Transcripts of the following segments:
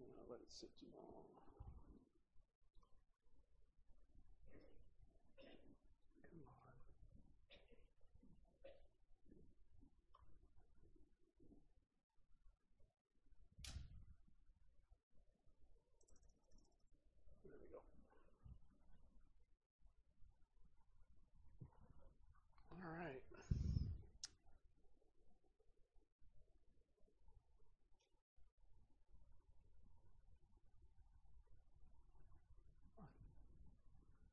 Uh, let it sit too long. Come on. There we go. All right.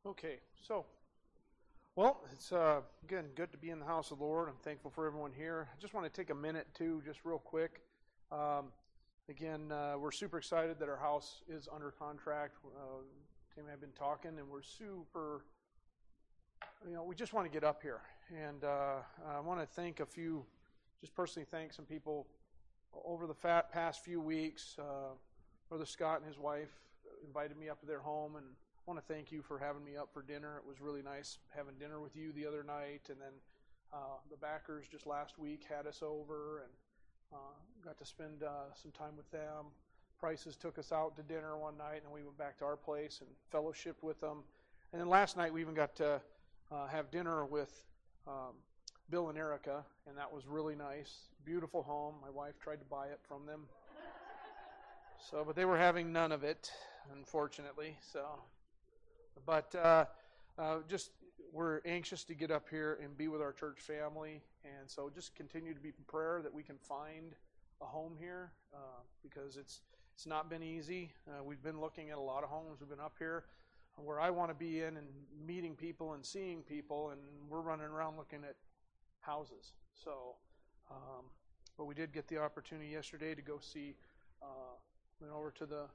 Okay, so, well, it's uh, again good to be in the house of the Lord. I'm thankful for everyone here. I just want to take a minute, too, just real quick. Um, again, uh, we're super excited that our house is under contract. Uh, Tim and I have been talking, and we're super, you know, we just want to get up here. And uh, I want to thank a few, just personally thank some people over the fat, past few weeks. Uh, Brother Scott and his wife invited me up to their home, and I want to thank you for having me up for dinner. It was really nice having dinner with you the other night, and then uh, the backers just last week had us over and uh, got to spend uh, some time with them. Prices took us out to dinner one night, and we went back to our place and fellowship with them. And then last night we even got to uh, have dinner with um, Bill and Erica, and that was really nice. Beautiful home. My wife tried to buy it from them. So, but they were having none of it, unfortunately. So, but uh, uh, just we're anxious to get up here and be with our church family, and so just continue to be in prayer that we can find a home here uh, because it's it's not been easy. Uh, we've been looking at a lot of homes. We've been up here where I want to be in and meeting people and seeing people, and we're running around looking at houses. So, um, but we did get the opportunity yesterday to go see. Uh, went over to the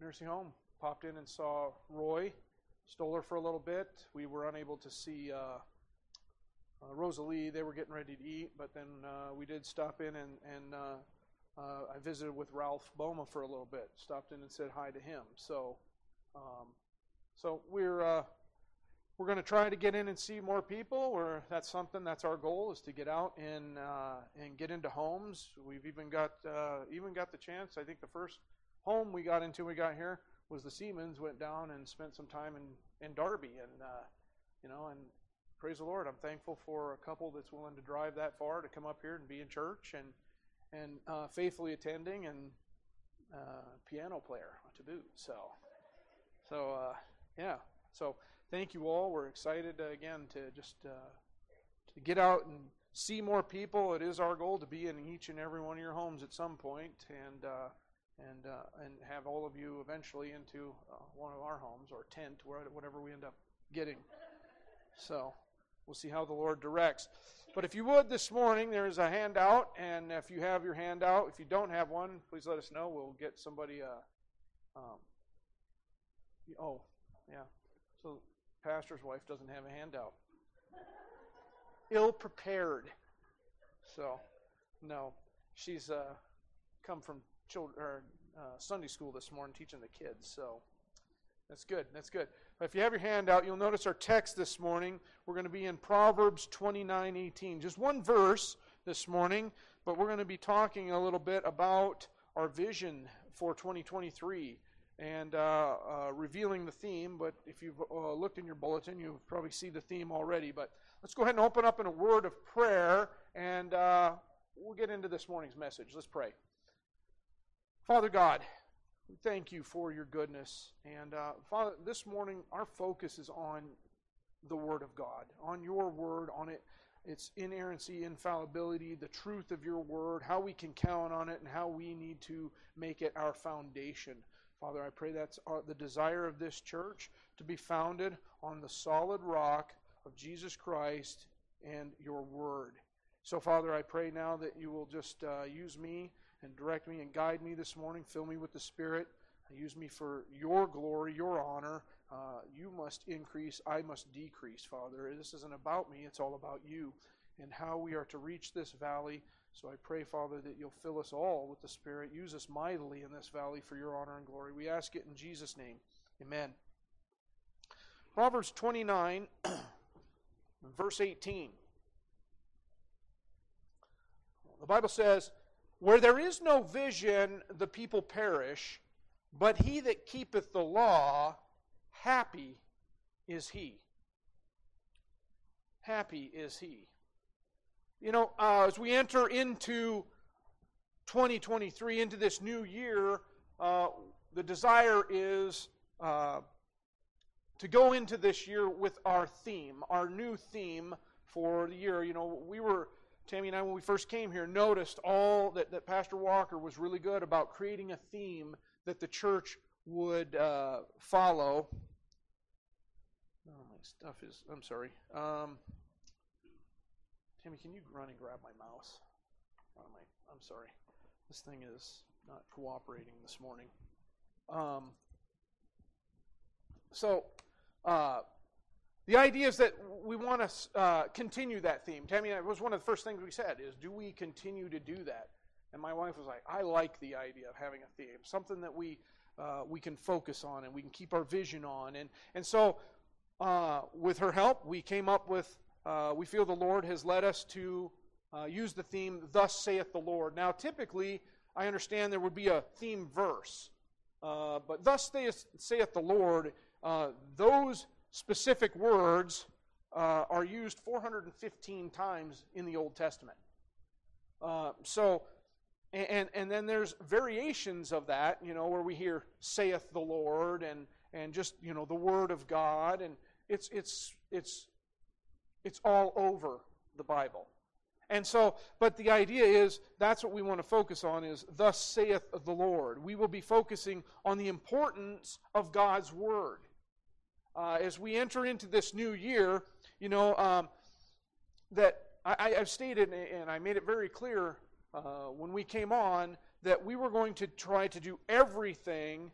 nursing home, popped in and saw Roy stole her for a little bit. We were unable to see uh, uh, Rosalie. They were getting ready to eat, but then uh, we did stop in and, and uh, uh, I visited with Ralph Boma for a little bit. Stopped in and said hi to him. So, um, so we're uh, we're going to try to get in and see more people. Or that's something that's our goal is to get out and and get into homes. We've even got even got the chance. I think the first home we got into we got here was the Siemens went down and spent some time in, in Darby and uh, you know and praise the Lord I'm thankful for a couple that's willing to drive that far to come up here and be in church and and uh, faithfully attending and uh, piano player to boot. So so uh, yeah. So thank you all. We're excited uh, again to just uh, to get out and see more people. It is our goal to be in each and every one of your homes at some point and and uh, and have all of you eventually into uh, one of our homes or tent, or whatever we end up getting. So we'll see how the Lord directs. But if you would this morning, there is a handout, and if you have your handout, if you don't have one, please let us know. We'll get somebody. Uh, um, oh, yeah. So pastor's wife doesn't have a handout. Ill prepared. So, no, she's uh, come from children or uh, Sunday school this morning teaching the kids. So that's good. That's good. If you have your hand out, you'll notice our text this morning. We're going to be in Proverbs 29 18. Just one verse this morning, but we're going to be talking a little bit about our vision for 2023 and uh, uh, revealing the theme. But if you've uh, looked in your bulletin, you probably see the theme already. But let's go ahead and open up in a word of prayer, and uh, we'll get into this morning's message. Let's pray. Father God, we thank you for your goodness. And uh, Father, this morning our focus is on the Word of God, on your Word, on it, its inerrancy, infallibility, the truth of your Word, how we can count on it, and how we need to make it our foundation. Father, I pray that's our, the desire of this church to be founded on the solid rock of Jesus Christ and your Word. So, Father, I pray now that you will just uh, use me and direct me and guide me this morning. Fill me with the Spirit. Use me for your glory, your honor. Uh, you must increase, I must decrease, Father. This isn't about me, it's all about you and how we are to reach this valley. So I pray, Father, that you'll fill us all with the Spirit. Use us mightily in this valley for your honor and glory. We ask it in Jesus' name. Amen. Proverbs 29, verse 18. The Bible says, where there is no vision, the people perish, But he that keepeth the law, happy is he. Happy is he. You know, uh, as we enter into 2023, into this new year, uh, the desire is uh, to go into this year with our theme, our new theme for the year. You know, we were, Tammy and I, when we first came here, noticed all that, that Pastor Walker was really good about creating a theme that the church would uh, follow. Oh, my stuff is, I'm sorry. Um, Tammy, can you run and grab my mouse? Oh, my, I'm sorry. This thing is not cooperating this morning. Um, so, uh, the idea is that we want to uh, continue that theme. Tammy, it was one of the first things we said is, do we continue to do that? And my wife was like, I like the idea of having a theme, something that we uh, we can focus on and we can keep our vision on. And and so, uh, with her help, we came up with. Uh, we feel the Lord has led us to uh, use the theme, "Thus saith the Lord." Now, typically, I understand there would be a theme verse, uh, but "Thus saith, saith the Lord." those specific words uh, are used 415 times in the Old Testament. Uh, so, and, and then there's variations of that, you know, where we hear saith the Lord and, and just, you know, the word of God. And it's, it's, it's, it's all over the Bible. And so, but the idea is that's what we want to focus on is thus saith the Lord. We will be focusing on the importance of God's word uh, as we enter into this new year, you know, um, that I, have stated and I made it very clear uh, when we came on that we were going to try to do everything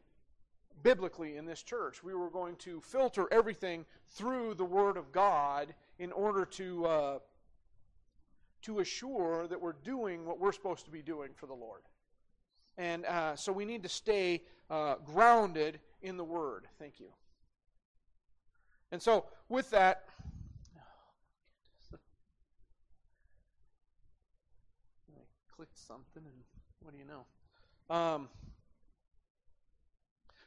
biblically in this church. We were going to filter everything through the Word of God in order to uh, to assure that we're doing what we're supposed to be doing for the Lord. And uh, so we need to stay uh, grounded in the Word. Thank you. And so, with that, I clicked something, and what do you know? Um,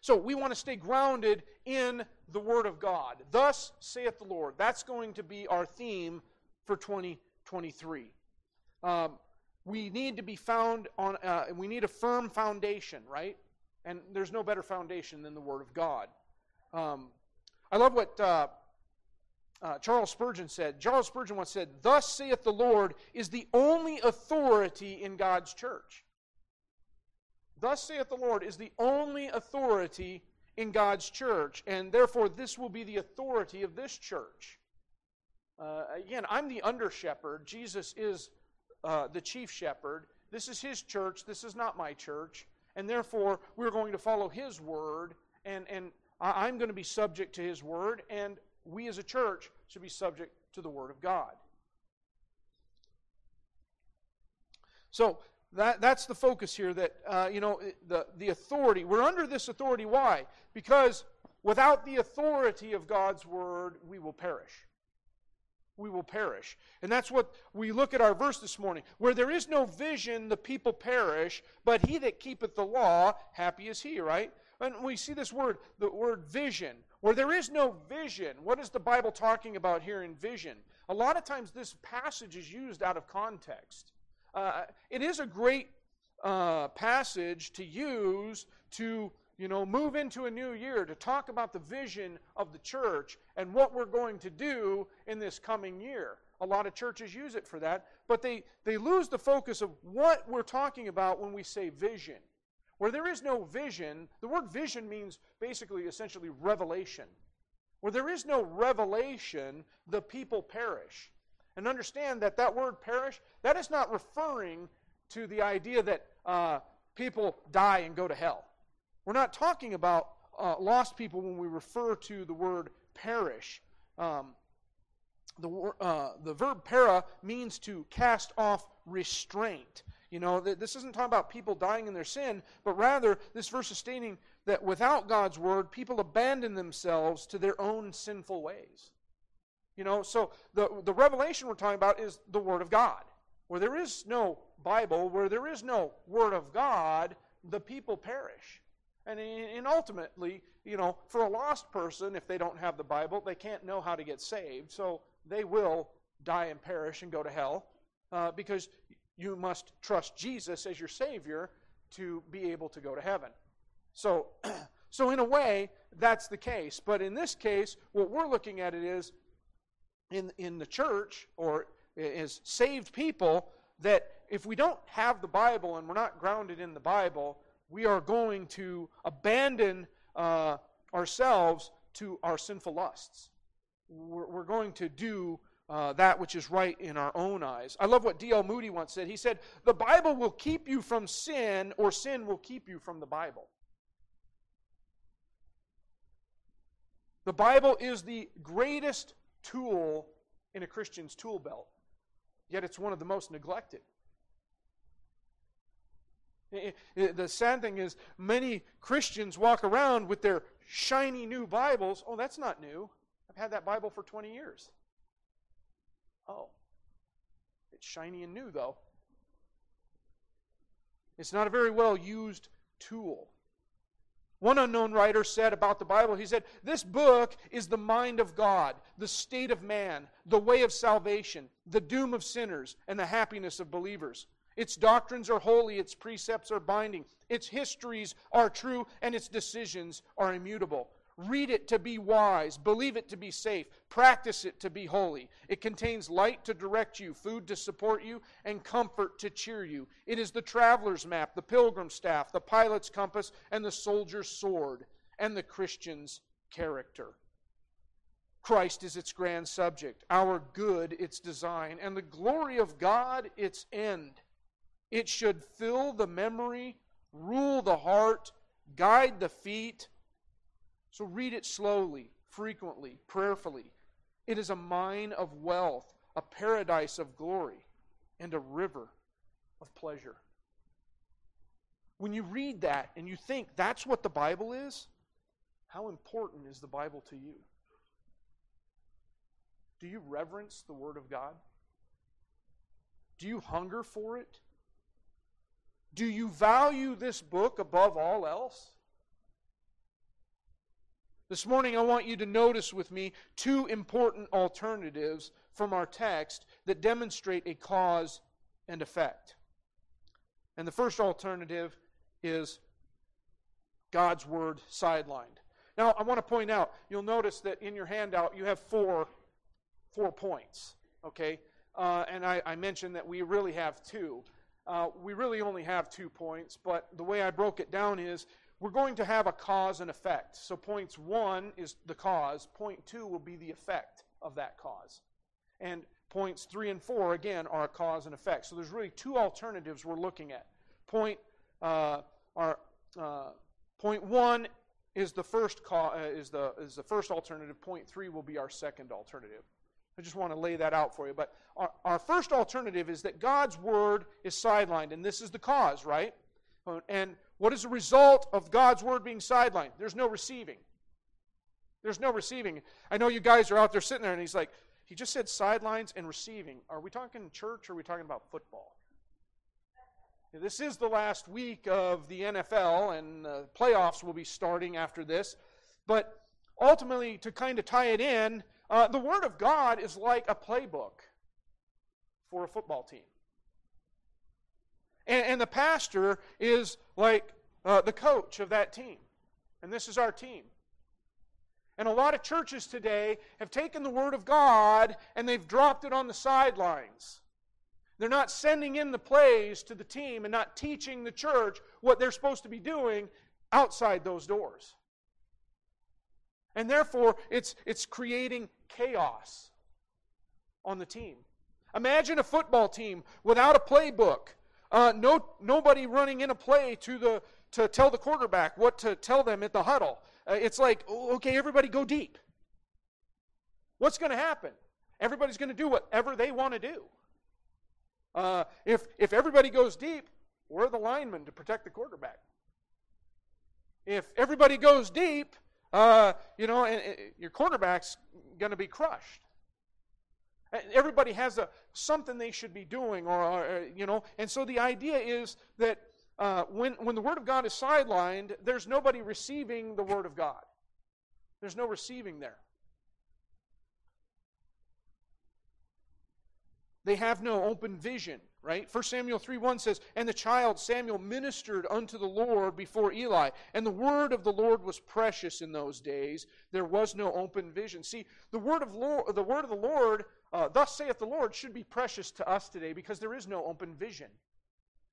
so, we want to stay grounded in the Word of God. Thus saith the Lord. That's going to be our theme for 2023. Um, we need to be found on, uh, we need a firm foundation, right? And there's no better foundation than the Word of God. Um, I love what uh, uh, Charles Spurgeon said. Charles Spurgeon once said, Thus saith the Lord is the only authority in God's church. Thus saith the Lord is the only authority in God's church, and therefore this will be the authority of this church. Uh, again, I'm the under shepherd. Jesus is uh, the chief shepherd. This is his church. This is not my church. And therefore, we're going to follow his word and, and I'm going to be subject to His Word, and we as a church should be subject to the Word of God. So that, that's the focus here that, uh, you know, the, the authority. We're under this authority. Why? Because without the authority of God's Word, we will perish. We will perish. And that's what we look at our verse this morning. Where there is no vision, the people perish, but he that keepeth the law, happy is he, right? And we see this word, the word vision, where there is no vision. What is the Bible talking about here in vision? A lot of times this passage is used out of context. Uh, it is a great uh, passage to use to you know move into a new year to talk about the vision of the church and what we're going to do in this coming year a lot of churches use it for that but they they lose the focus of what we're talking about when we say vision where there is no vision, the word vision means basically, essentially, revelation. Where there is no revelation, the people perish. And understand that that word perish, that is not referring to the idea that uh, people die and go to hell. We're not talking about uh, lost people when we refer to the word perish. Um, the, uh, the verb para means to cast off restraint. You know, this isn't talking about people dying in their sin, but rather this verse is stating that without God's word, people abandon themselves to their own sinful ways. You know, so the, the revelation we're talking about is the word of God. Where there is no Bible, where there is no word of God, the people perish. And, and ultimately, you know, for a lost person, if they don't have the Bible, they can't know how to get saved. So they will die and perish and go to hell uh, because you must trust Jesus as your Savior to be able to go to heaven. So, so in a way, that's the case. But in this case, what we're looking at it is in, in the church or as saved people that if we don't have the Bible and we're not grounded in the Bible, we are going to abandon uh, ourselves to our sinful lusts. We're, we're going to do uh, that which is right in our own eyes. I love what D.L. Moody once said. He said, The Bible will keep you from sin, or sin will keep you from the Bible. The Bible is the greatest tool in a Christian's tool belt, yet it's one of the most neglected. The sad thing is, many Christians walk around with their shiny new Bibles. Oh, that's not new. I've had that Bible for 20 years. Oh, it's shiny and new, though. It's not a very well used tool. One unknown writer said about the Bible, he said, This book is the mind of God, the state of man, the way of salvation, the doom of sinners, and the happiness of believers. Its doctrines are holy, its precepts are binding, its histories are true, and its decisions are immutable. Read it to be wise, believe it to be safe, practice it to be holy. It contains light to direct you, food to support you, and comfort to cheer you. It is the traveler's map, the pilgrim's staff, the pilot's compass, and the soldier's sword, and the Christian's character. Christ is its grand subject, our good its design, and the glory of God its end. It should fill the memory, rule the heart, guide the feet. So read it slowly, frequently, prayerfully. It is a mine of wealth, a paradise of glory, and a river of pleasure. When you read that and you think that's what the Bible is, how important is the Bible to you? Do you reverence the Word of God? Do you hunger for it? Do you value this book above all else? This morning, I want you to notice with me two important alternatives from our text that demonstrate a cause and effect. And the first alternative is God's Word sidelined. Now, I want to point out, you'll notice that in your handout you have four, four points, okay? Uh, and I, I mentioned that we really have two. Uh, we really only have two points, but the way I broke it down is we're going to have a cause and effect. So, points one is the cause, point two will be the effect of that cause. And points three and four, again, are a cause and effect. So, there's really two alternatives we're looking at. Point, uh, our, uh, point one is the first uh, is the is the first alternative. Point three will be our second alternative. I just want to lay that out for you. But our, our first alternative is that God's word is sidelined, and this is the cause, right? And what is the result of God's word being sidelined? There's no receiving. There's no receiving. I know you guys are out there sitting there, and he's like, he just said sidelines and receiving. Are we talking church or are we talking about football? This is the last week of the NFL, and the playoffs will be starting after this. But ultimately, to kind of tie it in, uh, the Word of God is like a playbook for a football team. And, and the pastor is like uh, the coach of that team. And this is our team. And a lot of churches today have taken the Word of God and they've dropped it on the sidelines. They're not sending in the plays to the team and not teaching the church what they're supposed to be doing outside those doors. And therefore, it's, it's creating chaos on the team. Imagine a football team without a playbook, uh, no, nobody running in a play to, the, to tell the quarterback what to tell them at the huddle. Uh, it's like, oh, okay, everybody go deep. What's going to happen? Everybody's going to do whatever they want to do. Uh, if, if everybody goes deep, we're the linemen to protect the quarterback. If everybody goes deep, uh, you know, and, and your quarterback's going to be crushed. Everybody has a something they should be doing, or, or, you know, and so the idea is that uh, when, when the Word of God is sidelined, there's nobody receiving the Word of God. There's no receiving there. They have no open vision, right? 1 Samuel 3 1 says, And the child Samuel ministered unto the Lord before Eli, and the word of the Lord was precious in those days. There was no open vision. See, the word of, Lord, the, word of the Lord, uh, thus saith the Lord, should be precious to us today because there is no open vision.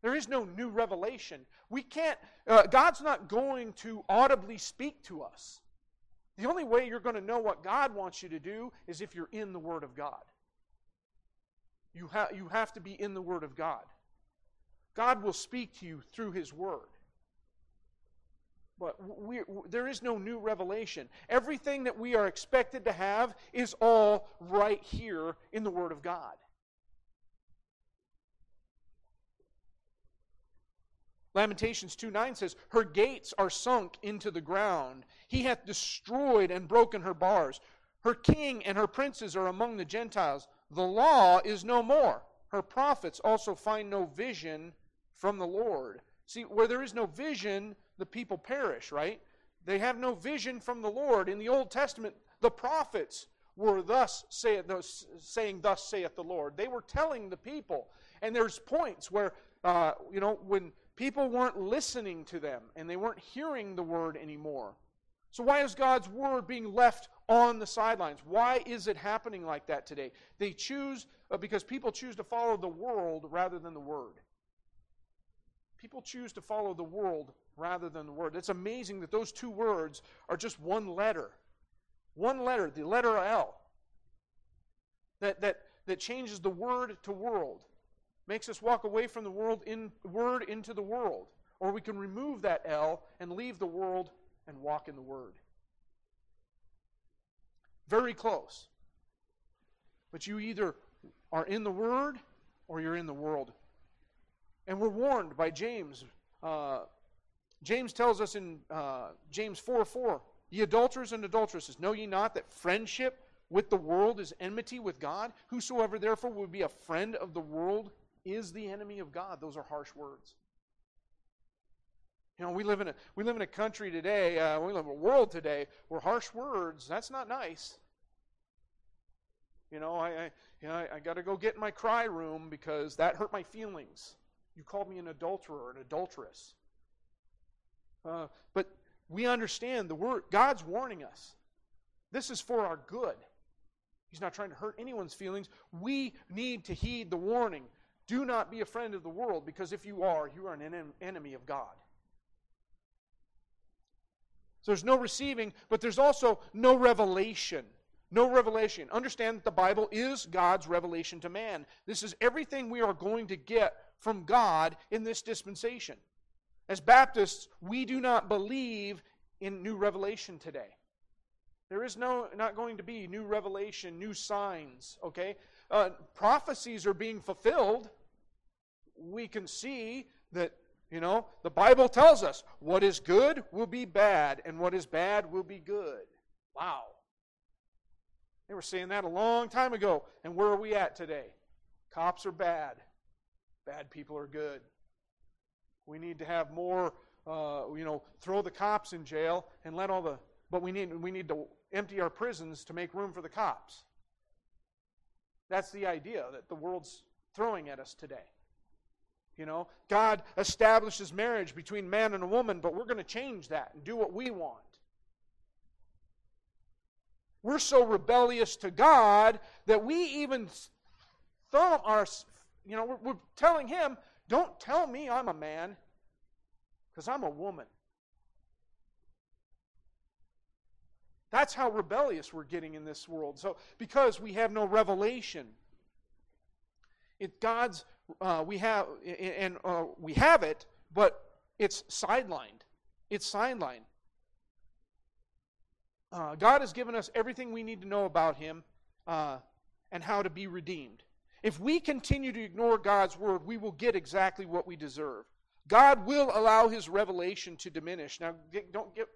There is no new revelation. We can't, uh, God's not going to audibly speak to us. The only way you're going to know what God wants you to do is if you're in the Word of God. You, ha- you have to be in the Word of God. God will speak to you through His Word. But we, there is no new revelation. Everything that we are expected to have is all right here in the Word of God. Lamentations 2 9 says, Her gates are sunk into the ground. He hath destroyed and broken her bars. Her king and her princes are among the Gentiles. The law is no more. Her prophets also find no vision from the Lord. See, where there is no vision, the people perish, right? They have no vision from the Lord. In the Old Testament, the prophets were thus say, saying, Thus saith the Lord. They were telling the people. And there's points where, uh, you know, when people weren't listening to them and they weren't hearing the word anymore. So, why is God's word being left on the sidelines? Why is it happening like that today? They choose, uh, because people choose to follow the world rather than the word. People choose to follow the world rather than the word. It's amazing that those two words are just one letter. One letter, the letter L, that, that, that changes the word to world, makes us walk away from the world in, word into the world. Or we can remove that L and leave the world and walk in the Word. Very close. But you either are in the Word or you're in the world. And we're warned by James. Uh, James tells us in uh, James 4 4, Ye adulterers and adulteresses, know ye not that friendship with the world is enmity with God? Whosoever therefore would be a friend of the world is the enemy of God. Those are harsh words. You know, we live in a we live in a country today, uh, we live in a world today where harsh words that's not nice. You know, I, I you know I, I got to go get in my cry room because that hurt my feelings. You called me an adulterer an adulteress. Uh, but we understand the word. God's warning us. This is for our good. He's not trying to hurt anyone's feelings. We need to heed the warning. Do not be a friend of the world because if you are, you are an enemy of God. So there's no receiving, but there's also no revelation. No revelation. Understand that the Bible is God's revelation to man. This is everything we are going to get from God in this dispensation. As Baptists, we do not believe in new revelation today. There is no not going to be new revelation, new signs, okay? Uh, prophecies are being fulfilled. We can see that you know, the Bible tells us what is good will be bad, and what is bad will be good. Wow. They were saying that a long time ago. And where are we at today? Cops are bad, bad people are good. We need to have more, uh, you know, throw the cops in jail and let all the, but we need, we need to empty our prisons to make room for the cops. That's the idea that the world's throwing at us today. You know, God establishes marriage between man and a woman, but we're going to change that and do what we want. We're so rebellious to God that we even thumb our, you know, we're, we're telling Him, don't tell me I'm a man because I'm a woman. That's how rebellious we're getting in this world. So, because we have no revelation, it, God's uh, we have and uh, we have it, but it's sidelined. It's sidelined. Uh, God has given us everything we need to know about Him uh, and how to be redeemed. If we continue to ignore God's word, we will get exactly what we deserve. God will allow His revelation to diminish. Now, don't get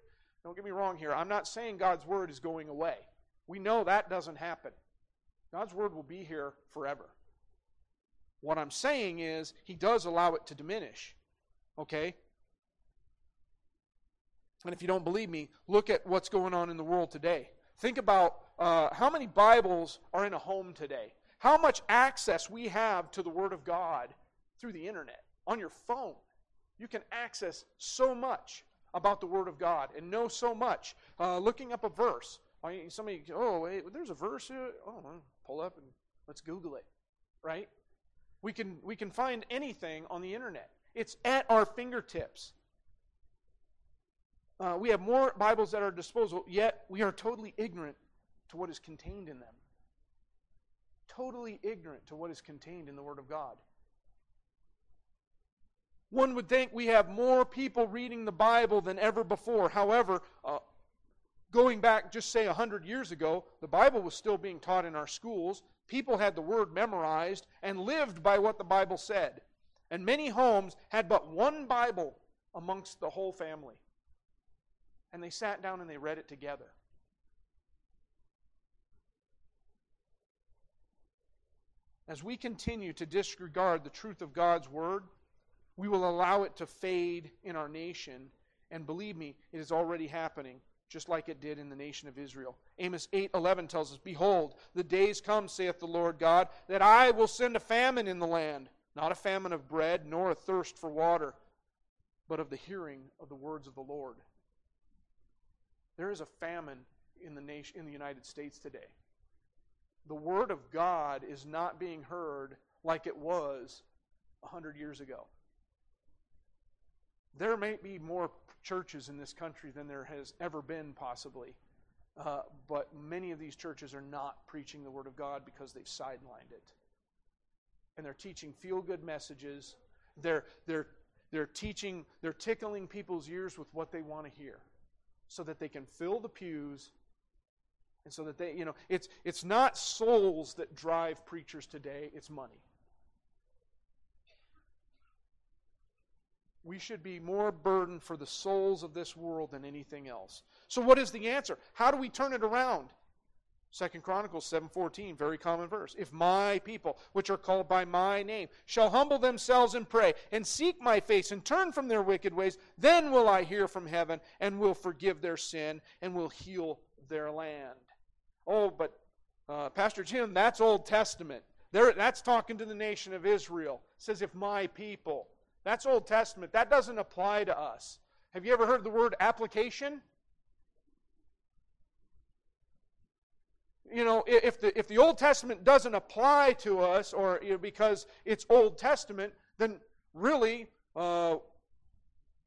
don't get me wrong here. I'm not saying God's word is going away. We know that doesn't happen. God's word will be here forever. What I'm saying is, he does allow it to diminish. Okay? And if you don't believe me, look at what's going on in the world today. Think about uh, how many Bibles are in a home today. How much access we have to the Word of God through the internet, on your phone. You can access so much about the Word of God and know so much. Uh, looking up a verse. Somebody, oh, wait, there's a verse here. Oh, pull up and let's Google it, right? We can, we can find anything on the internet. It's at our fingertips. Uh, we have more Bibles at our disposal, yet we are totally ignorant to what is contained in them. Totally ignorant to what is contained in the Word of God. One would think we have more people reading the Bible than ever before. However, uh, going back just say 100 years ago, the Bible was still being taught in our schools. People had the Word memorized and lived by what the Bible said. And many homes had but one Bible amongst the whole family. And they sat down and they read it together. As we continue to disregard the truth of God's Word, we will allow it to fade in our nation. And believe me, it is already happening, just like it did in the nation of Israel. Amos 8:11 tells us, "Behold, the days come, saith the Lord God, that I will send a famine in the land, not a famine of bread, nor a thirst for water, but of the hearing of the words of the Lord." There is a famine in the nation in the United States today. The word of God is not being heard like it was a hundred years ago. There may be more churches in this country than there has ever been, possibly. Uh, but many of these churches are not preaching the Word of God because they've sidelined it. And they're teaching feel good messages. They're, they're, they're teaching, they're tickling people's ears with what they want to hear so that they can fill the pews and so that they, you know, it's, it's not souls that drive preachers today, it's money. We should be more burdened for the souls of this world than anything else. So what is the answer? How do we turn it around? Second Chronicles 7:14, very common verse. If my people, which are called by my name, shall humble themselves and pray and seek my face and turn from their wicked ways, then will I hear from heaven and will forgive their sin and will heal their land. Oh, but uh, Pastor Jim, that's Old Testament. There, that's talking to the nation of Israel. It says, if my people. That's Old Testament. That doesn't apply to us. Have you ever heard the word application? You know, if the, if the Old Testament doesn't apply to us, or you know, because it's Old Testament, then really, uh,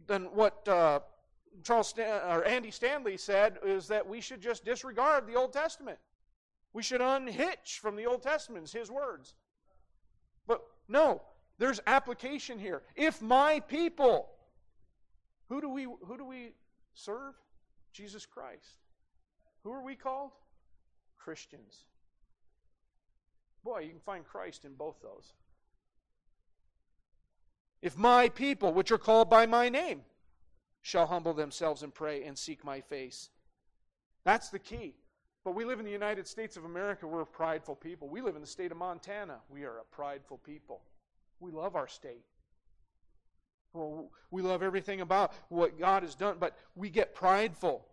then what uh, Charles Stan- or Andy Stanley said is that we should just disregard the Old Testament. We should unhitch from the Old Testament, his words. But no, there's application here. If my people, who do we who do we serve? Jesus Christ. Who are we called? Christians. Boy, you can find Christ in both those. If my people, which are called by my name, shall humble themselves and pray and seek my face. That's the key. But we live in the United States of America. We're a prideful people. We live in the state of Montana. We are a prideful people. We love our state. Well, we love everything about what God has done, but we get prideful.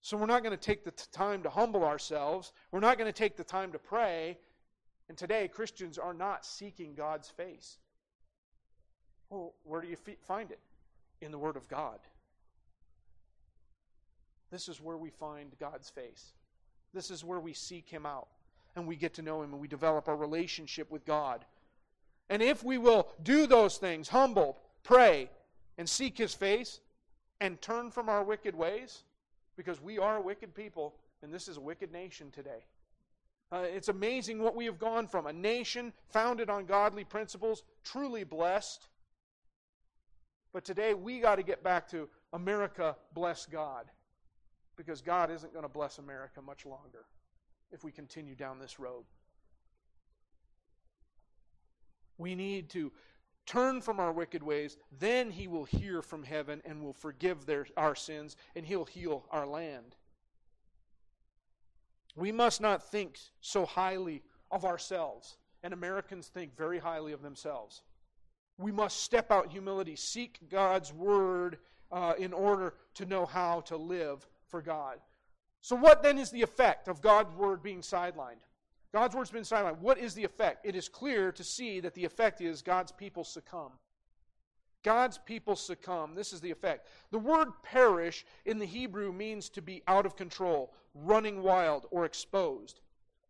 So we're not going to take the t- time to humble ourselves. We're not going to take the time to pray. And today, Christians are not seeking God's face. Well, where do you f- find it? In the Word of God. This is where we find God's face. This is where we seek Him out and we get to know Him and we develop our relationship with God. And if we will do those things, humble, pray, and seek His face, and turn from our wicked ways, because we are wicked people, and this is a wicked nation today. Uh, it's amazing what we have gone from a nation founded on godly principles, truly blessed. But today we got to get back to America, bless God because God isn't going to bless America much longer if we continue down this road. We need to turn from our wicked ways, then He will hear from heaven and will forgive their, our sins, and He'll heal our land. We must not think so highly of ourselves, and Americans think very highly of themselves. we must step out humility, seek God's word uh, in order to know how to live for God. So, what then is the effect of God's word being sidelined? God's word's been sidelined. What is the effect? It is clear to see that the effect is God's people succumb. God's people succumb. This is the effect. The word perish in the Hebrew means to be out of control, running wild, or exposed.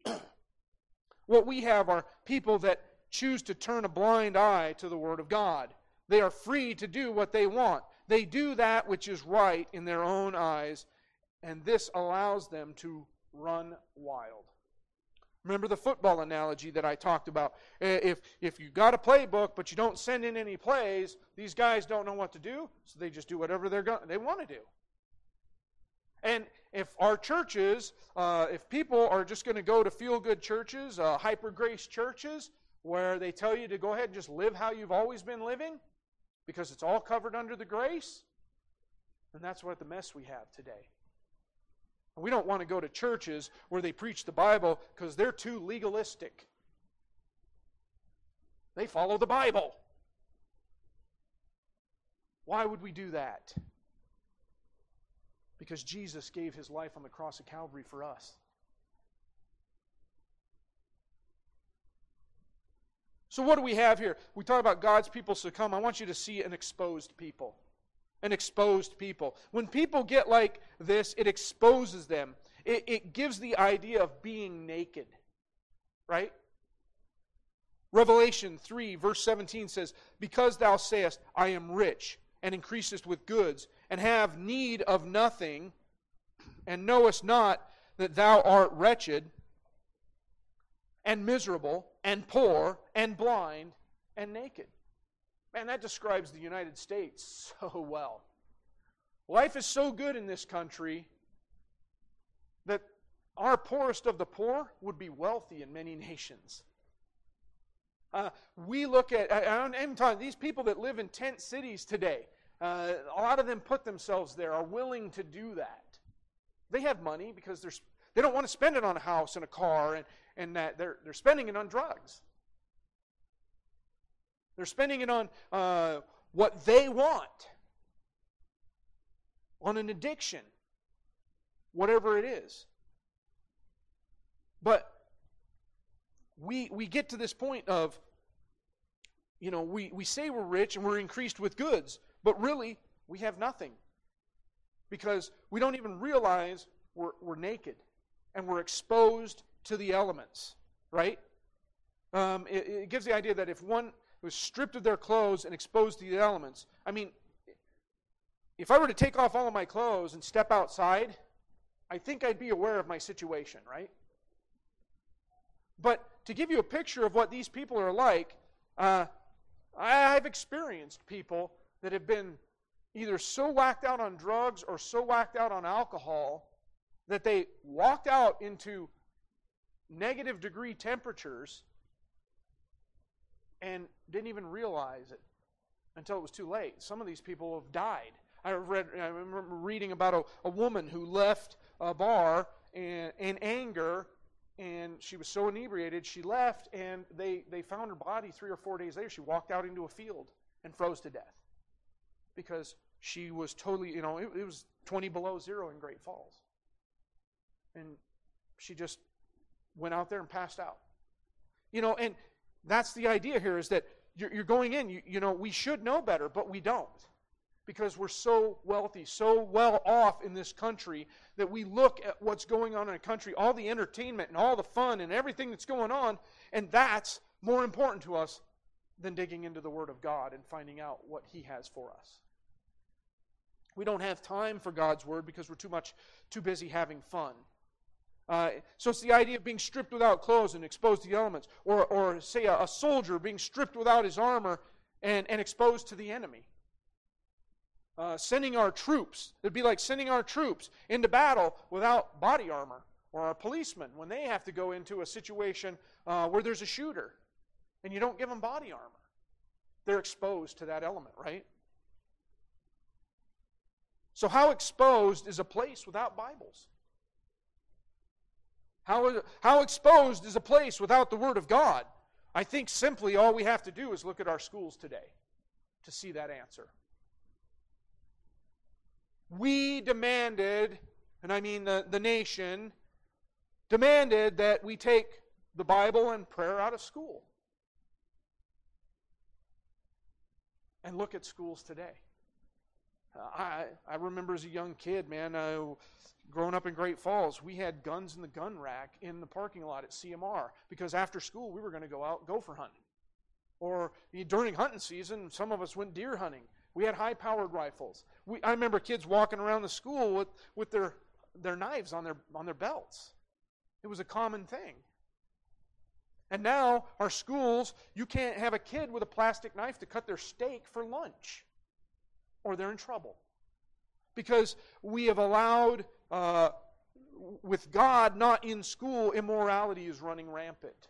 what we have are people that choose to turn a blind eye to the Word of God. They are free to do what they want. They do that which is right in their own eyes, and this allows them to run wild. Remember the football analogy that I talked about. If, if you got a playbook but you don't send in any plays, these guys don't know what to do, so they just do whatever they're going, they want to do. And if our churches, uh, if people are just going to go to feel good churches, uh, hyper grace churches, where they tell you to go ahead and just live how you've always been living because it's all covered under the grace, then that's what the mess we have today. We don't want to go to churches where they preach the Bible because they're too legalistic. They follow the Bible. Why would we do that? Because Jesus gave his life on the cross of Calvary for us. So, what do we have here? We talk about God's people succumb. I want you to see an exposed people an exposed people. When people get like this, it exposes them. It, it gives the idea of being naked, right? Revelation 3, verse 17 says, Because thou sayest, I am rich, and increasest with goods, and have need of nothing, and knowest not that thou art wretched, and miserable, and poor, and blind, and naked. Man, that describes the United States so well. Life is so good in this country that our poorest of the poor would be wealthy in many nations. Uh, we look at, I'm talking, these people that live in tent cities today, uh, a lot of them put themselves there, are willing to do that. They have money because they're, they don't want to spend it on a house and a car, and, and that they're, they're spending it on drugs. They're spending it on uh, what they want, on an addiction, whatever it is. But we, we get to this point of, you know, we, we say we're rich and we're increased with goods, but really we have nothing. Because we don't even realize we're, we're naked and we're exposed to the elements, right? Um, it, it, gives the idea that if one was stripped of their clothes and exposed to the elements. I mean, if I were to take off all of my clothes and step outside, I think I'd be aware of my situation, right? But to give you a picture of what these people are like, uh, I've experienced people that have been either so whacked out on drugs or so whacked out on alcohol that they walked out into negative degree temperatures and didn't even realize it until it was too late. Some of these people have died. I read. I remember reading about a, a woman who left a bar in, in anger, and she was so inebriated she left, and they they found her body three or four days later. She walked out into a field and froze to death because she was totally. You know, it, it was 20 below zero in Great Falls, and she just went out there and passed out. You know, and that's the idea here is that you're, going in, you know, we should know better, but we don't. Because we're so wealthy, so well off in this country that we look at what's going on in a country, all the entertainment and all the fun and everything that's going on, and that's more important to us than digging into the Word of God and finding out what He has for us. We don't have time for God's Word because we're too much too busy having fun. Uh, so it's the idea of being stripped without clothes and exposed to the elements. Or, or say, a, a soldier being stripped without his armor and, and exposed to the enemy. Uh, sending our troops, it'd be like sending our troops into battle without body armor. Or our policemen when they have to go into a situation uh, where there's a shooter and you don't give them body armor. They're exposed to that element, right? So, how exposed is a place without Bibles? How, how exposed is a place without the Word of God? I think simply all we have to do is look at our schools today to see that answer. We demanded, and I mean the, the nation, demanded that we take the Bible and prayer out of school. And look at schools today. I, I remember as a young kid, man, uh, growing up in Great Falls, we had guns in the gun rack in the parking lot at CMR because after school we were going to go out gopher hunting. Or during hunting season, some of us went deer hunting. We had high powered rifles. We, I remember kids walking around the school with, with their, their knives on their, on their belts. It was a common thing. And now, our schools, you can't have a kid with a plastic knife to cut their steak for lunch, or they're in trouble. Because we have allowed, uh, with God not in school, immorality is running rampant.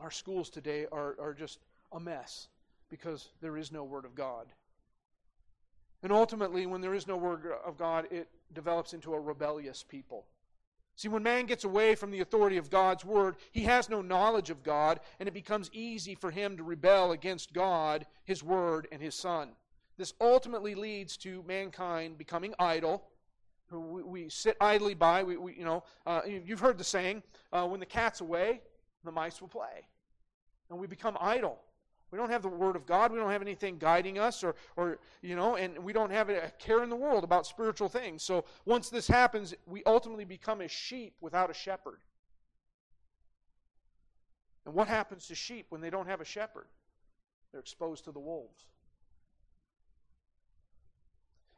Our schools today are, are just a mess because there is no Word of God. And ultimately, when there is no Word of God, it develops into a rebellious people. See, when man gets away from the authority of God's Word, he has no knowledge of God, and it becomes easy for him to rebel against God, His Word, and His Son. This ultimately leads to mankind becoming idle. We, we sit idly by. We, we you know, uh, you've heard the saying, uh, when the cat's away, the mice will play. And we become idle. We don't have the Word of God. We don't have anything guiding us, or, or you know, and we don't have a care in the world about spiritual things. So once this happens, we ultimately become a sheep without a shepherd. And what happens to sheep when they don't have a shepherd? They're exposed to the wolves.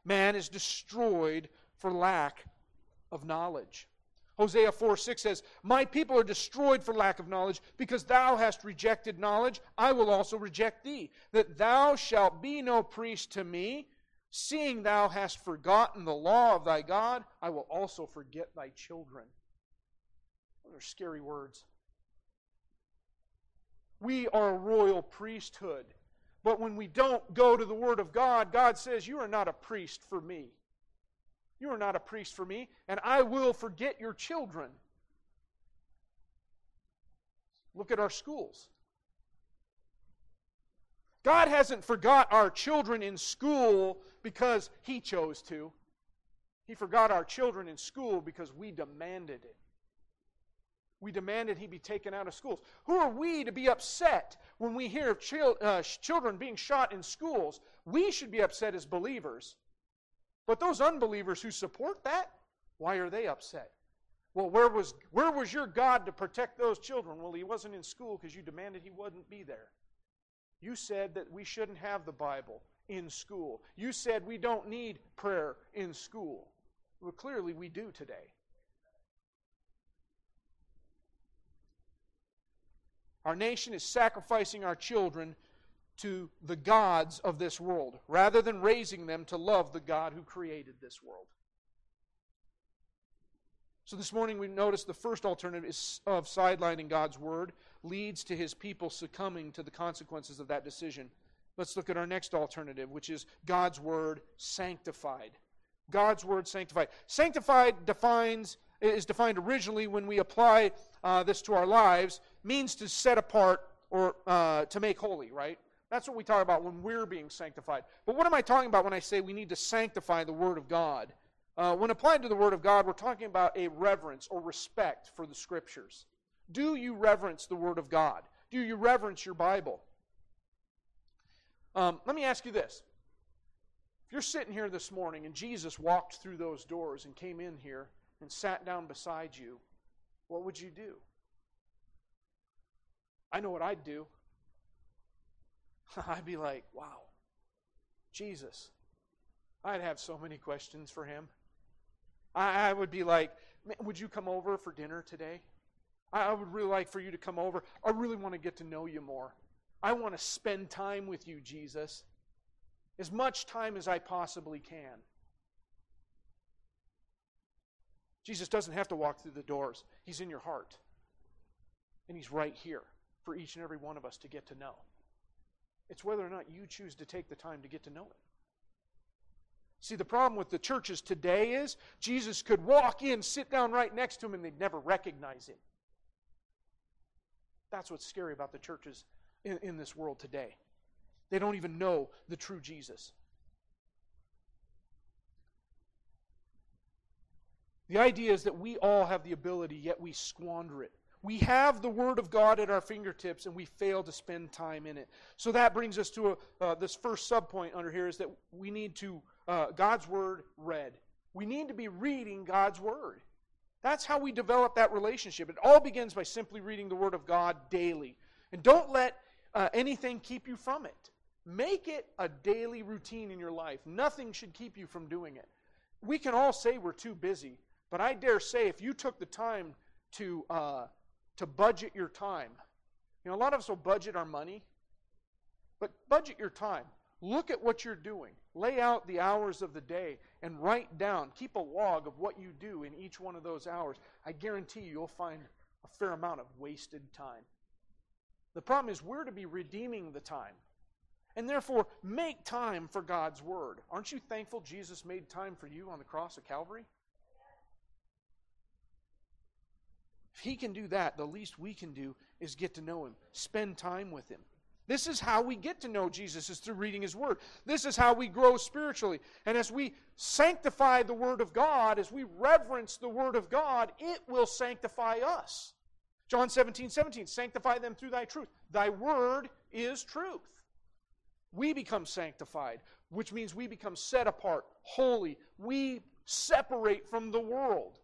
Man is destroyed for lack of knowledge. Hosea 4 6 says, My people are destroyed for lack of knowledge, because thou hast rejected knowledge, I will also reject thee. That thou shalt be no priest to me, seeing thou hast forgotten the law of thy God, I will also forget thy children. Those are scary words. We are a royal priesthood. But when we don't go to the Word of God, God says, You are not a priest for me. You are not a priest for me, and I will forget your children. Look at our schools. God hasn't forgot our children in school because He chose to. He forgot our children in school because we demanded it. We demanded he be taken out of schools. Who are we to be upset when we hear of chil- uh, children being shot in schools? We should be upset as believers but those unbelievers who support that, why are they upset? Well, where was, where was your God to protect those children? Well, he wasn't in school because you demanded he wouldn't be there. You said that we shouldn't have the Bible in school. You said we don't need prayer in school. Well, clearly we do today. Our nation is sacrificing our children to the gods of this world rather than raising them to love the God who created this world. So this morning we notice the first alternative is of sidelining God's word leads to his people succumbing to the consequences of that decision. Let's look at our next alternative, which is God's word sanctified. God's word sanctified. Sanctified defines is defined originally when we apply uh, this to our lives means to set apart or uh, to make holy, right? That's what we talk about when we're being sanctified. But what am I talking about when I say we need to sanctify the Word of God? Uh, when applied to the Word of God, we're talking about a reverence or respect for the Scriptures. Do you reverence the Word of God? Do you reverence your Bible? Um, let me ask you this. If you're sitting here this morning and Jesus walked through those doors and came in here and sat down beside you, what would you do? I know what I'd do. I'd be like, wow, Jesus. I'd have so many questions for him. I, I would be like, would you come over for dinner today? I, I would really like for you to come over. I really want to get to know you more. I want to spend time with you, Jesus. As much time as I possibly can. Jesus doesn't have to walk through the doors, He's in your heart. And He's right here for each and every one of us to get to know. It's whether or not you choose to take the time to get to know Him. See, the problem with the churches today is Jesus could walk in, sit down right next to him, and they'd never recognize him. That's what's scary about the churches in, in this world today. They don't even know the true Jesus. The idea is that we all have the ability, yet we squander it. We have the Word of God at our fingertips, and we fail to spend time in it. So that brings us to a, uh, this first subpoint under here is that we need to, uh, God's Word read. We need to be reading God's Word. That's how we develop that relationship. It all begins by simply reading the Word of God daily. And don't let uh, anything keep you from it. Make it a daily routine in your life. Nothing should keep you from doing it. We can all say we're too busy, but I dare say if you took the time to, uh, to budget your time, you know, a lot of us will budget our money, but budget your time. Look at what you're doing. Lay out the hours of the day and write down, keep a log of what you do in each one of those hours. I guarantee you, you'll find a fair amount of wasted time. The problem is, we're to be redeeming the time. And therefore, make time for God's Word. Aren't you thankful Jesus made time for you on the cross of Calvary? If He can do that, the least we can do is get to know Him, spend time with Him. This is how we get to know Jesus is through reading his word. This is how we grow spiritually. And as we sanctify the word of God, as we reverence the word of God, it will sanctify us. John 17, 17, sanctify them through thy truth. Thy word is truth. We become sanctified, which means we become set apart, holy. We separate from the world.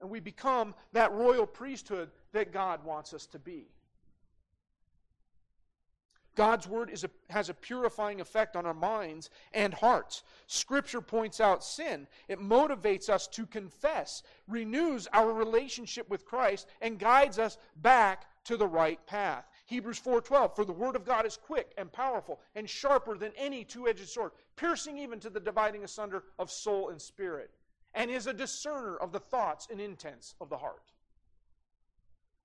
And we become that royal priesthood that God wants us to be. God's word a, has a purifying effect on our minds and hearts. Scripture points out sin. It motivates us to confess, renews our relationship with Christ, and guides us back to the right path. Hebrews 4:12 For the word of God is quick and powerful and sharper than any two-edged sword, piercing even to the dividing asunder of soul and spirit, and is a discerner of the thoughts and intents of the heart.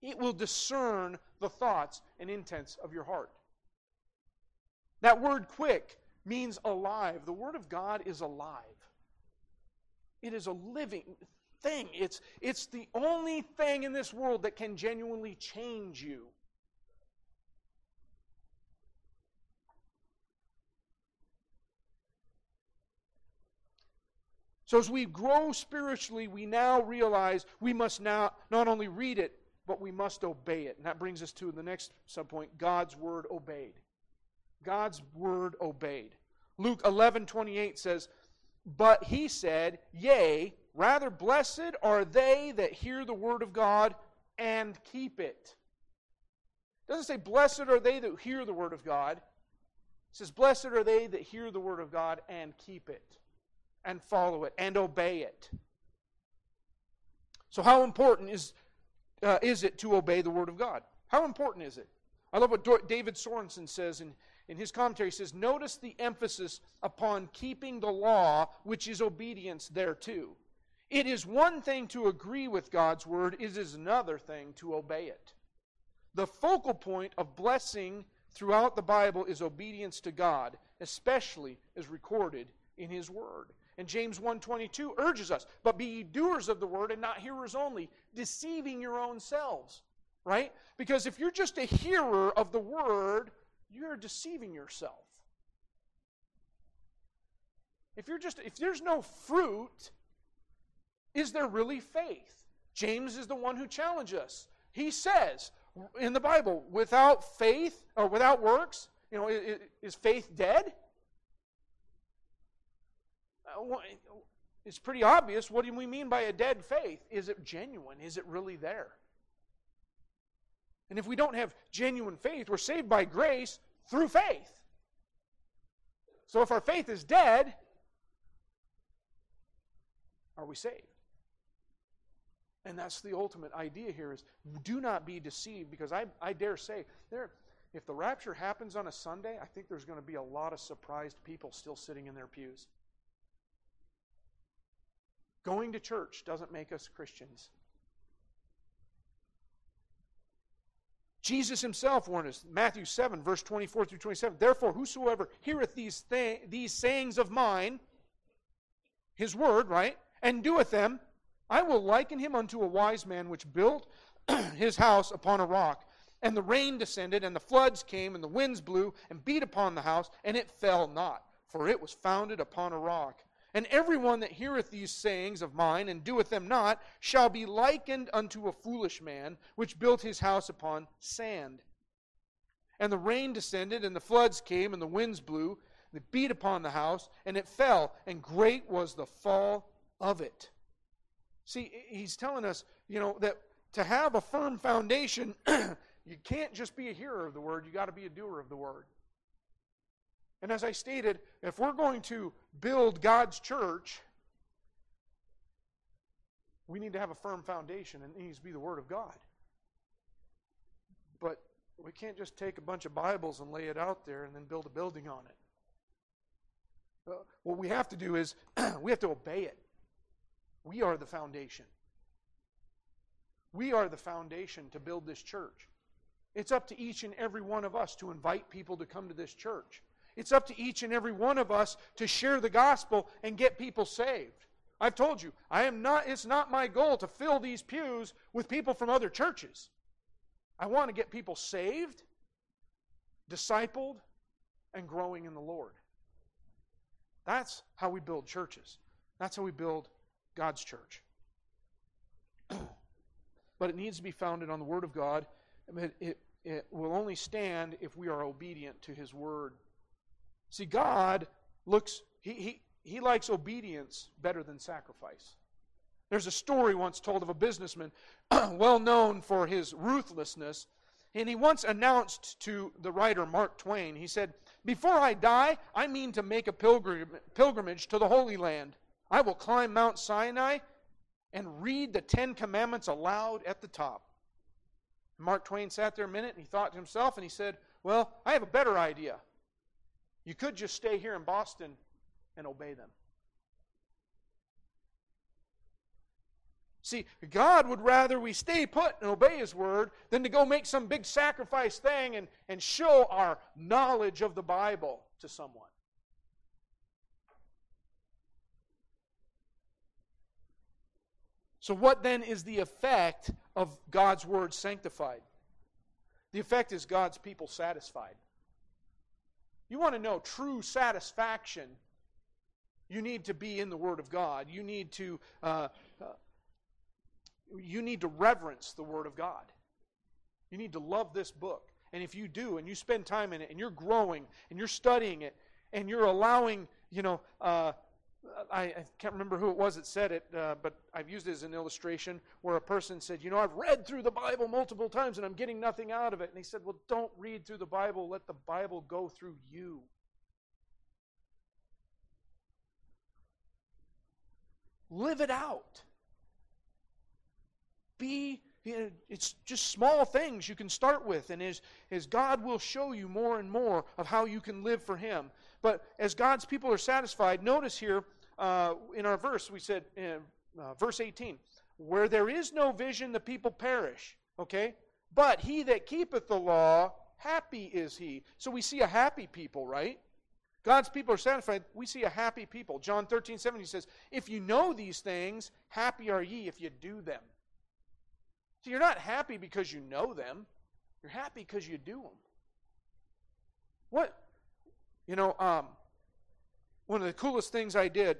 It will discern the thoughts and intents of your heart. That word quick means alive. The Word of God is alive. It is a living thing. It's, it's the only thing in this world that can genuinely change you. So, as we grow spiritually, we now realize we must now not only read it, but we must obey it. And that brings us to the next subpoint God's word obeyed. God's word obeyed. Luke 11 28 says, But he said, Yea, rather blessed are they that hear the word of God and keep it. It doesn't say, Blessed are they that hear the word of God. It says, Blessed are they that hear the word of God and keep it, and follow it, and obey it. So, how important is, uh, is it to obey the word of God? How important is it? I love what David Sorenson says in in his commentary, he says, Notice the emphasis upon keeping the law, which is obedience thereto. It is one thing to agree with God's word, it is another thing to obey it. The focal point of blessing throughout the Bible is obedience to God, especially as recorded in his word. And James 1:22 urges us, but be ye doers of the word and not hearers only, deceiving your own selves. Right? Because if you're just a hearer of the word you're deceiving yourself. If you're just if there's no fruit, is there really faith? James is the one who challenges us. He says in the Bible, without faith or without works, you know, is faith dead? It's pretty obvious. What do we mean by a dead faith? Is it genuine? Is it really there? And if we don't have genuine faith, we're saved by grace through faith. So if our faith is dead, are we saved? And that's the ultimate idea here is do not be deceived because I, I dare say there if the rapture happens on a Sunday, I think there's going to be a lot of surprised people still sitting in their pews. Going to church doesn't make us Christians. Jesus himself warned us, Matthew 7, verse 24 through 27. Therefore, whosoever heareth these, th- these sayings of mine, his word, right, and doeth them, I will liken him unto a wise man which built his house upon a rock. And the rain descended, and the floods came, and the winds blew, and beat upon the house, and it fell not, for it was founded upon a rock. And every one that heareth these sayings of mine and doeth them not shall be likened unto a foolish man which built his house upon sand. And the rain descended, and the floods came, and the winds blew, they beat upon the house, and it fell, and great was the fall of it. See, he's telling us, you know, that to have a firm foundation, you can't just be a hearer of the word, you got to be a doer of the word. And as I stated, if we're going to build God's church, we need to have a firm foundation, and it needs to be the Word of God. But we can't just take a bunch of Bibles and lay it out there and then build a building on it. Uh, what we have to do is we have to obey it. We are the foundation. We are the foundation to build this church. It's up to each and every one of us to invite people to come to this church. It's up to each and every one of us to share the gospel and get people saved. I've told you, I am not it's not my goal to fill these pews with people from other churches. I want to get people saved, discipled, and growing in the Lord. That's how we build churches. That's how we build God's church. but it needs to be founded on the Word of God. It, it, it will only stand if we are obedient to His Word See, God looks, he, he, he likes obedience better than sacrifice. There's a story once told of a businessman well known for his ruthlessness. And he once announced to the writer Mark Twain, he said, Before I die, I mean to make a pilgrim, pilgrimage to the Holy Land. I will climb Mount Sinai and read the Ten Commandments aloud at the top. Mark Twain sat there a minute and he thought to himself and he said, Well, I have a better idea. You could just stay here in Boston and obey them. See, God would rather we stay put and obey His word than to go make some big sacrifice thing and, and show our knowledge of the Bible to someone. So, what then is the effect of God's word sanctified? The effect is God's people satisfied. You want to know true satisfaction, you need to be in the Word of God. You need to uh, uh, you need to reverence the Word of God. You need to love this book. And if you do, and you spend time in it, and you're growing, and you're studying it, and you're allowing, you know, uh, I, I, can't remember who it was that said it, uh, but I've used it as an illustration where a person said, You know, I've read through the Bible multiple times and I'm getting nothing out of it. And he said, Well, don't read through the Bible, let the Bible go through you. Live it out. Be, it's just small things you can start with, and as, as God will show you more and more of how you can live for Him. But as God's people are satisfied, notice here uh, in our verse, we said, in uh, verse 18, where there is no vision, the people perish. Okay? But he that keepeth the law, happy is he. So we see a happy people, right? God's people are satisfied. We see a happy people. John 13, 17 says, If you know these things, happy are ye if you do them. So you're not happy because you know them, you're happy because you do them. What, you know, um, one of the coolest things I did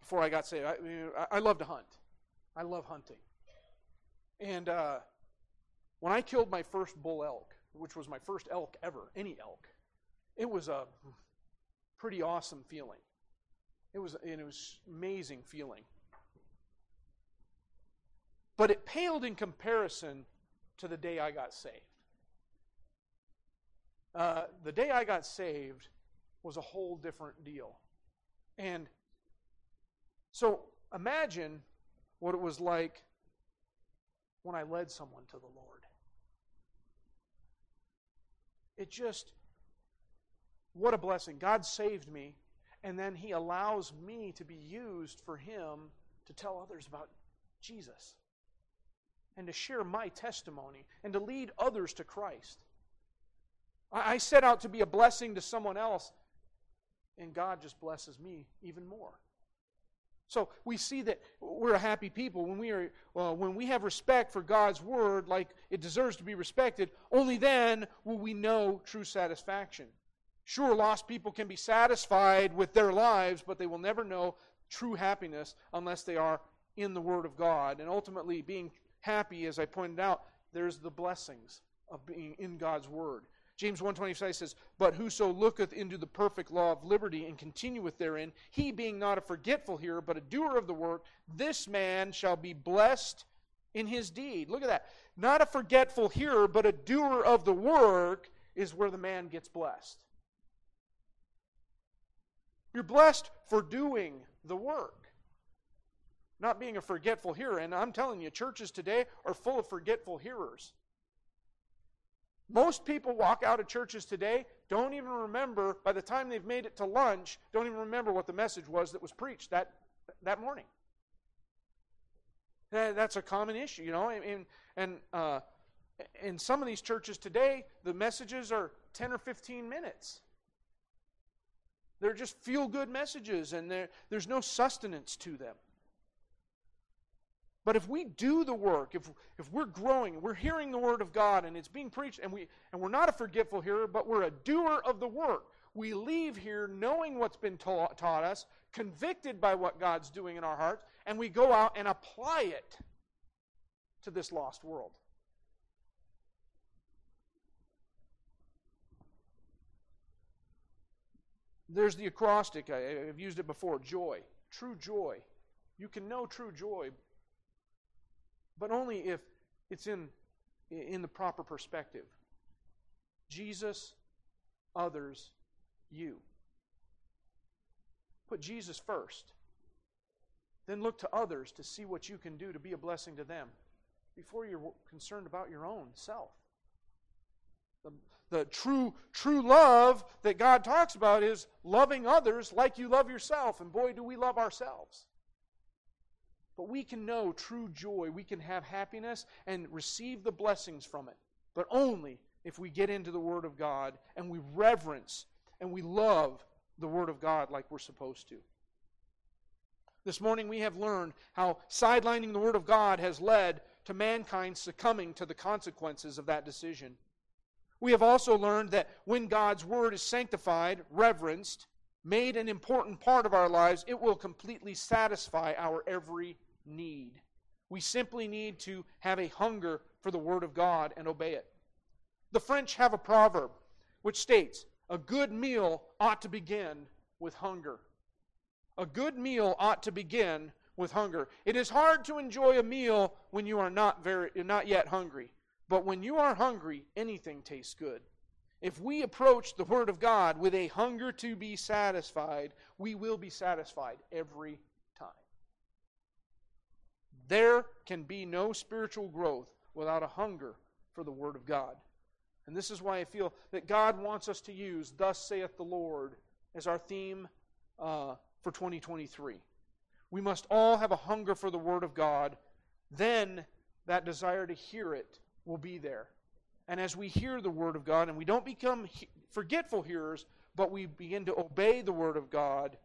before I got saved, I, I love to hunt. I love hunting. And uh, when I killed my first bull elk, which was my first elk ever, any elk, it was a pretty awesome feeling. It was, and it was amazing feeling. But it paled in comparison to the day I got saved. Uh, the day I got saved was a whole different deal. And so imagine what it was like when I led someone to the Lord. It just, what a blessing. God saved me, and then He allows me to be used for Him to tell others about Jesus. and to share my testimony and to lead others to Christ. I, set out to be a blessing to someone else, and God just blesses me even more. So we see that we're a happy people when we are well, when we have respect for God's word like it deserves to be respected. Only then will we know true satisfaction. Sure, lost people can be satisfied with their lives, but they will never know true happiness unless they are in the Word of God. And ultimately, being happy, as I pointed out, there's the blessings of being in God's Word. James 1.25 says, But whoso looketh into the perfect law of liberty and continueth therein, he being not a forgetful hearer, but a doer of the work, this man shall be blessed in his deed. Look at that. Not a forgetful hearer, but a doer of the work is where the man gets blessed. You're blessed for doing the work, not being a forgetful hearer. And I'm telling you, churches today are full of forgetful hearers. Most people walk out of churches today, don't even remember, by the time they've made it to lunch, don't even remember what the message was that was preached that, that morning. That's a common issue, you know. And, and uh, in some of these churches today, the messages are 10 or 15 minutes. They're just feel good messages, and there's no sustenance to them. But if we do the work, if, if we're growing, we're hearing the word of God and it's being preached, and, we, and we're not a forgetful hearer, but we're a doer of the work, we leave here knowing what's been taught, taught us, convicted by what God's doing in our hearts, and we go out and apply it to this lost world. There's the acrostic. I, have used it before joy. True joy. You can know true joy but only if it's in, in the proper perspective. Jesus, others, you. Put Jesus first. Then look to others to see what you can do to be a blessing to them before you're concerned about your own self. The, the true, true love that God talks about is loving others like you love yourself. And boy, do we love ourselves. But we can know true joy. We can have happiness and receive the blessings from it. But only if we get into the Word of God and we reverence and we love the Word of God like we're supposed to. This morning we have learned how sidelining the Word of God has led to mankind succumbing to the consequences of that decision. We have also learned that when God's Word is sanctified, reverenced, made an important part of our lives, it will completely satisfy our every need. We simply need to have a hunger for the Word of God and obey it. The French have a proverb which states, A good meal ought to begin with hunger. A good meal ought to begin with hunger. It is hard to enjoy a meal when you are not, very, not yet hungry. But when you are hungry, anything tastes good. If we approach the Word of God with a hunger to be satisfied, we will be satisfied every there can be no spiritual growth without a hunger for the Word of God. And this is why I feel that God wants us to use, Thus saith the Lord, as our theme uh, for 2023. We must all have a hunger for the Word of God. Then that desire to hear it will be there. And as we hear the Word of God, and we don't become forgetful hearers, but we begin to obey the Word of God,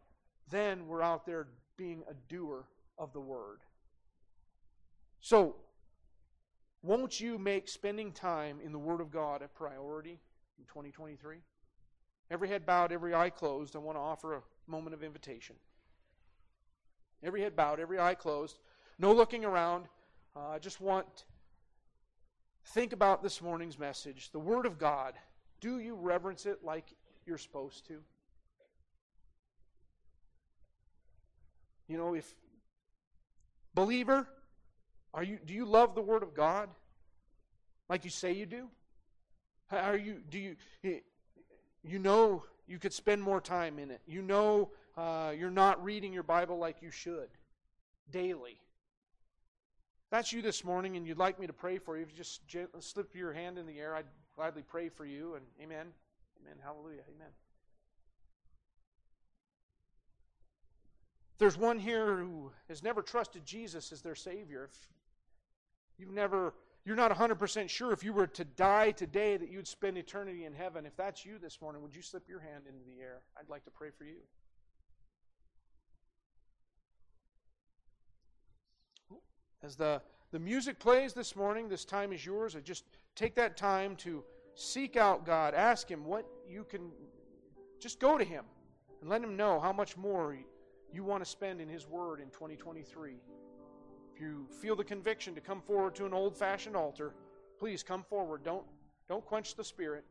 then we're out there being a doer of the Word. So, won't you make spending time in the Word of God a priority in 2023? Every head bowed, every eye closed, I want to offer a moment of invitation. Every head bowed, every eye closed, no looking around. Uh, I just want think about this morning's message, the Word of God. Do you reverence it like you're supposed to? You know, if believer, are you, do you love the Word of God like you say you do? Are you, do you, you know you could spend more time in it. You know uh, you're not reading your Bible like you should daily. That's you this morning and you'd like me to pray for you, if you just slip your hand in the air, I'd gladly pray for you. And amen. Amen. Hallelujah. Amen. There's one here who has never trusted Jesus as their Savior, if You've never, you're not 100% sure if you were to die today that you'd spend eternity in heaven. If that's you this morning, would you slip your hand into the air? I'd like to pray for you. As the, the music plays this morning, this time is yours. I just take that time to seek out God. Ask Him what you can. Just go to Him and let Him know how much more you want to spend in His Word in 2023. If you feel the conviction to come forward to an old fashioned altar, please come forward. Don't, don't quench the Spirit.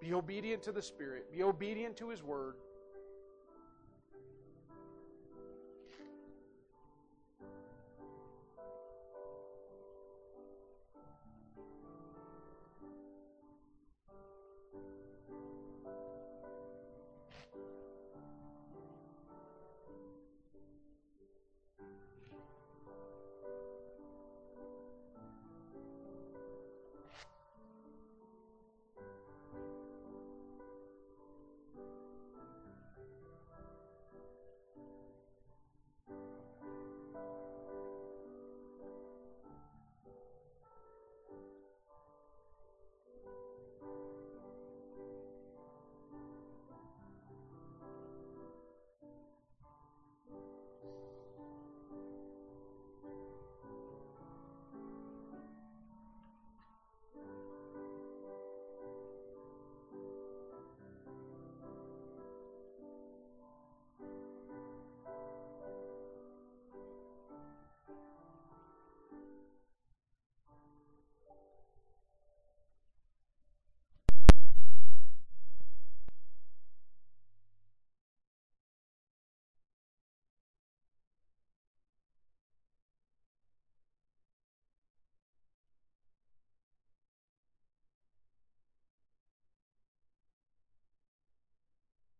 Be obedient to the Spirit, be obedient to His Word.